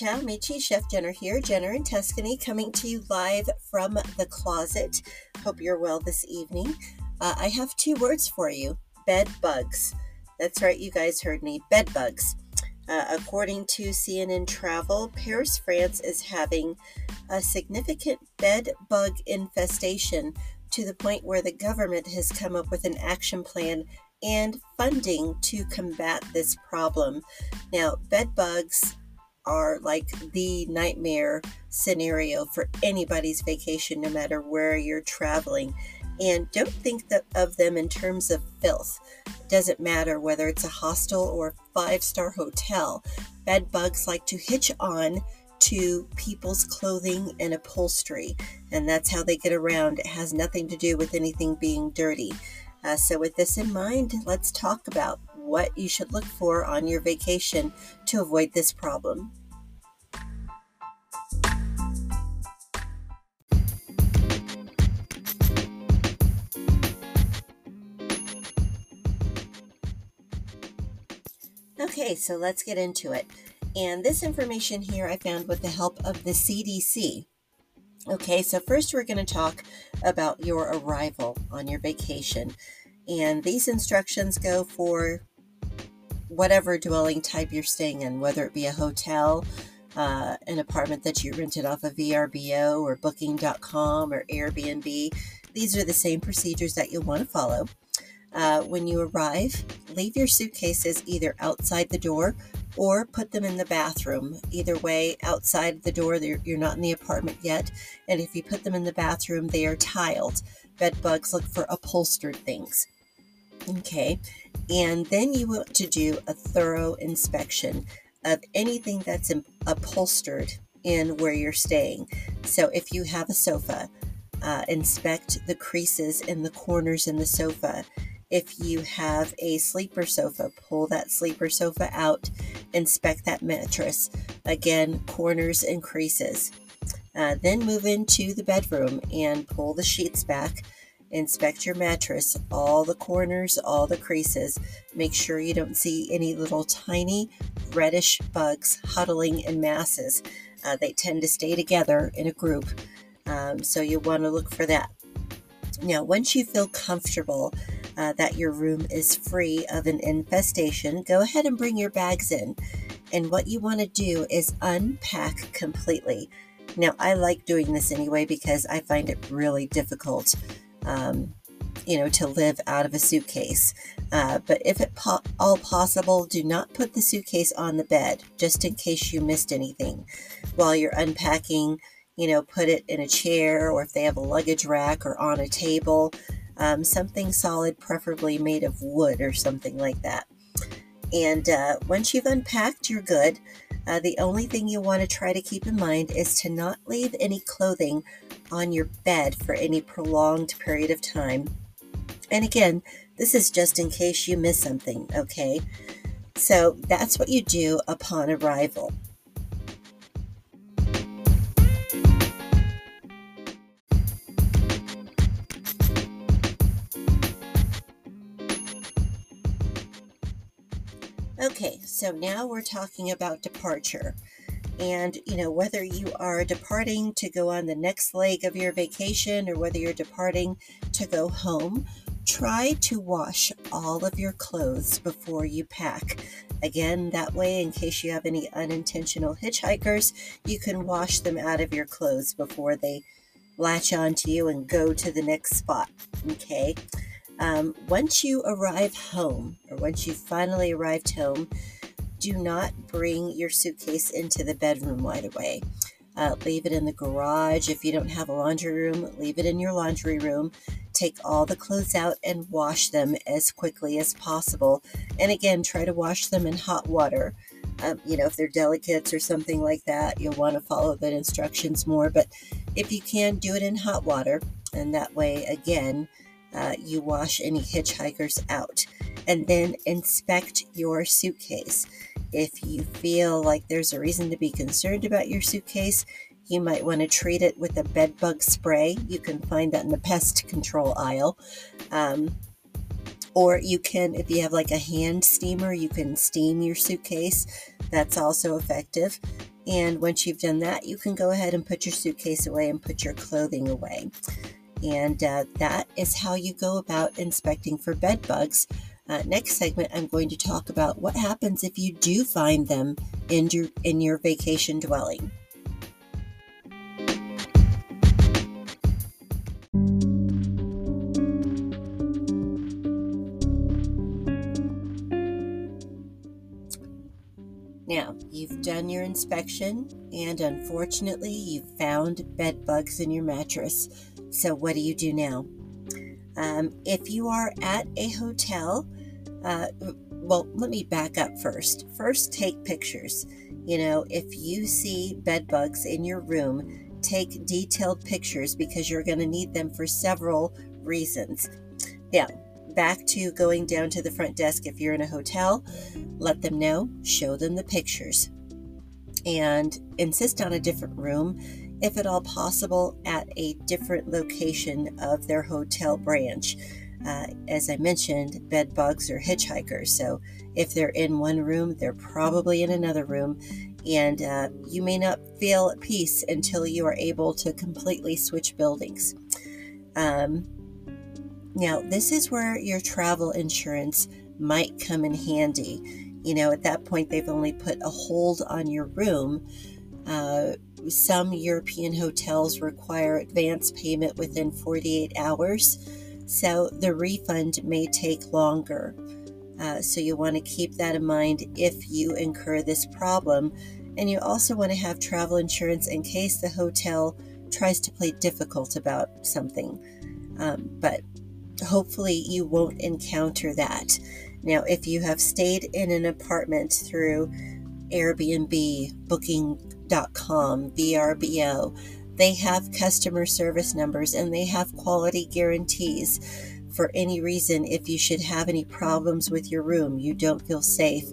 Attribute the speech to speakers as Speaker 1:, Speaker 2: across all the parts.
Speaker 1: Ciao, amici. Chef Jenner here, Jenner in Tuscany, coming to you live from the closet. Hope you're well this evening. Uh, I have two words for you bed bugs. That's right, you guys heard me. Bed bugs. Uh, according to CNN Travel, Paris, France is having a significant bed bug infestation to the point where the government has come up with an action plan and funding to combat this problem. Now, bed bugs are like the nightmare scenario for anybody's vacation, no matter where you're traveling. And don't think of them in terms of filth. It doesn't matter whether it's a hostel or five star hotel. Bed bugs like to hitch on to people's clothing and upholstery, and that's how they get around. It has nothing to do with anything being dirty. Uh, so, with this in mind, let's talk about what you should look for on your vacation to avoid this problem. Okay, so let's get into it. And this information here I found with the help of the CDC. Okay, so first we're going to talk about your arrival on your vacation. And these instructions go for whatever dwelling type you're staying in, whether it be a hotel, uh, an apartment that you rented off of VRBO or Booking.com or Airbnb. These are the same procedures that you'll want to follow. Uh, when you arrive, leave your suitcases either outside the door or put them in the bathroom. Either way, outside the door, you're not in the apartment yet. And if you put them in the bathroom, they are tiled. Bed bugs look for upholstered things. Okay, and then you want to do a thorough inspection of anything that's upholstered in where you're staying. So if you have a sofa, uh, inspect the creases in the corners in the sofa. If you have a sleeper sofa, pull that sleeper sofa out, inspect that mattress. Again, corners and creases. Uh, then move into the bedroom and pull the sheets back Inspect your mattress, all the corners, all the creases. Make sure you don't see any little tiny reddish bugs huddling in masses. Uh, they tend to stay together in a group, um, so you want to look for that. Now, once you feel comfortable uh, that your room is free of an infestation, go ahead and bring your bags in. And what you want to do is unpack completely. Now, I like doing this anyway because I find it really difficult um, you know, to live out of a suitcase. Uh, but if at po- all possible, do not put the suitcase on the bed, just in case you missed anything. While you're unpacking, you know, put it in a chair, or if they have a luggage rack, or on a table, um, something solid, preferably made of wood or something like that. And uh, once you've unpacked, you're good. Uh, the only thing you want to try to keep in mind is to not leave any clothing on your bed for any prolonged period of time. And again, this is just in case you miss something, okay? So that's what you do upon arrival. Okay, so now we're talking about departure. And, you know, whether you are departing to go on the next leg of your vacation or whether you're departing to go home, try to wash all of your clothes before you pack. Again, that way, in case you have any unintentional hitchhikers, you can wash them out of your clothes before they latch onto you and go to the next spot. Okay. Um, once you arrive home, or once you finally arrived home, do not bring your suitcase into the bedroom right away. Uh, leave it in the garage. If you don't have a laundry room, leave it in your laundry room. Take all the clothes out and wash them as quickly as possible. And again, try to wash them in hot water. Um, you know, if they're delicates or something like that, you'll want to follow the instructions more. But if you can, do it in hot water. And that way, again, uh, you wash any hitchhikers out. And then inspect your suitcase. If you feel like there's a reason to be concerned about your suitcase, you might want to treat it with a bed bug spray. You can find that in the pest control aisle. Um, or you can, if you have like a hand steamer, you can steam your suitcase. That's also effective. And once you've done that, you can go ahead and put your suitcase away and put your clothing away. And uh, that is how you go about inspecting for bed bugs. Uh, next segment, I'm going to talk about what happens if you do find them in your in your vacation dwelling. Now, you've done your inspection, and unfortunately, you've found bed bugs in your mattress. So, what do you do now? Um, if you are at a hotel, uh, well, let me back up first. First, take pictures. You know, if you see bed bugs in your room, take detailed pictures because you're going to need them for several reasons. Now, back to going down to the front desk if you're in a hotel, let them know, show them the pictures, and insist on a different room if at all possible at a different location of their hotel branch. Uh, as I mentioned, bed bugs are hitchhikers, so if they're in one room, they're probably in another room, and uh, you may not feel at peace until you are able to completely switch buildings. Um, now, this is where your travel insurance might come in handy. You know, at that point, they've only put a hold on your room. Uh, some European hotels require advance payment within 48 hours, so the refund may take longer. Uh, so you want to keep that in mind if you incur this problem. And you also want to have travel insurance in case the hotel tries to play difficult about something. Um, but hopefully you won't encounter that. Now, if you have stayed in an apartment through Airbnb, Booking.com, VRBO, they have customer service numbers and they have quality guarantees. For any reason, if you should have any problems with your room, you don't feel safe,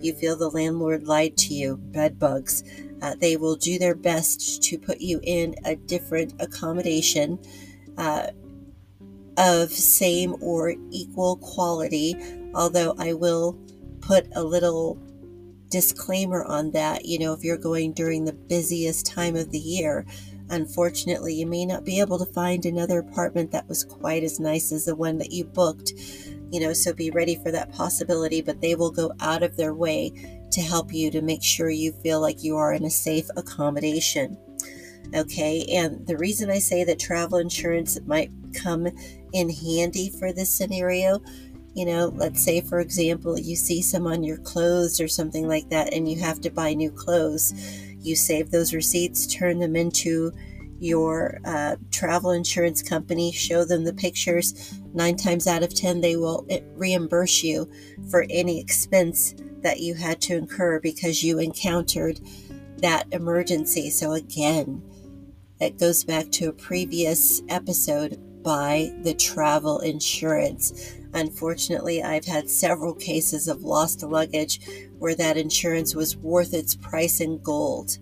Speaker 1: you feel the landlord lied to you, bed bugs, uh, they will do their best to put you in a different accommodation. Uh, of same or equal quality, although I will put a little disclaimer on that. You know, if you're going during the busiest time of the year, unfortunately, you may not be able to find another apartment that was quite as nice as the one that you booked. You know, so be ready for that possibility, but they will go out of their way to help you to make sure you feel like you are in a safe accommodation. Okay, and the reason I say that travel insurance might come in handy for this scenario. You know, let's say, for example, you see some on your clothes or something like that, and you have to buy new clothes. You save those receipts, turn them into your uh, travel insurance company, show them the pictures. Nine times out of ten, they will eh, reimburse you for any expense that you had to incur because you encountered that emergency. So, again, it goes back to a previous episode buy the travel insurance. Unfortunately, I've had several cases of lost luggage where that insurance was worth its price in gold.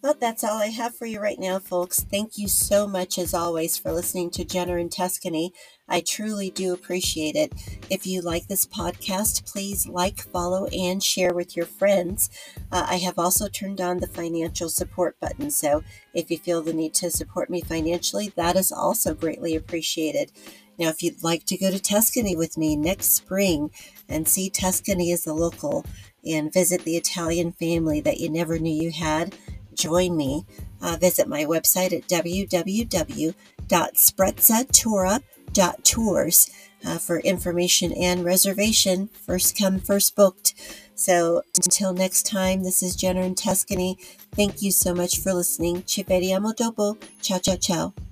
Speaker 1: Well, that's all I have for you right now, folks. Thank you so much, as always, for listening to Jenner in Tuscany. I truly do appreciate it. If you like this podcast, please like, follow, and share with your friends. Uh, I have also turned on the financial support button, so if you feel the need to support me financially, that is also greatly appreciated. Now, if you'd like to go to Tuscany with me next spring and see Tuscany as a local and visit the Italian family that you never knew you had, join me, uh, visit my website at www.sprezzatura.tours uh, for information and reservation. First come, first booked. So until next time, this is Jenner in Tuscany. Thank you so much for listening. Ci vediamo dopo. Ciao, ciao, ciao.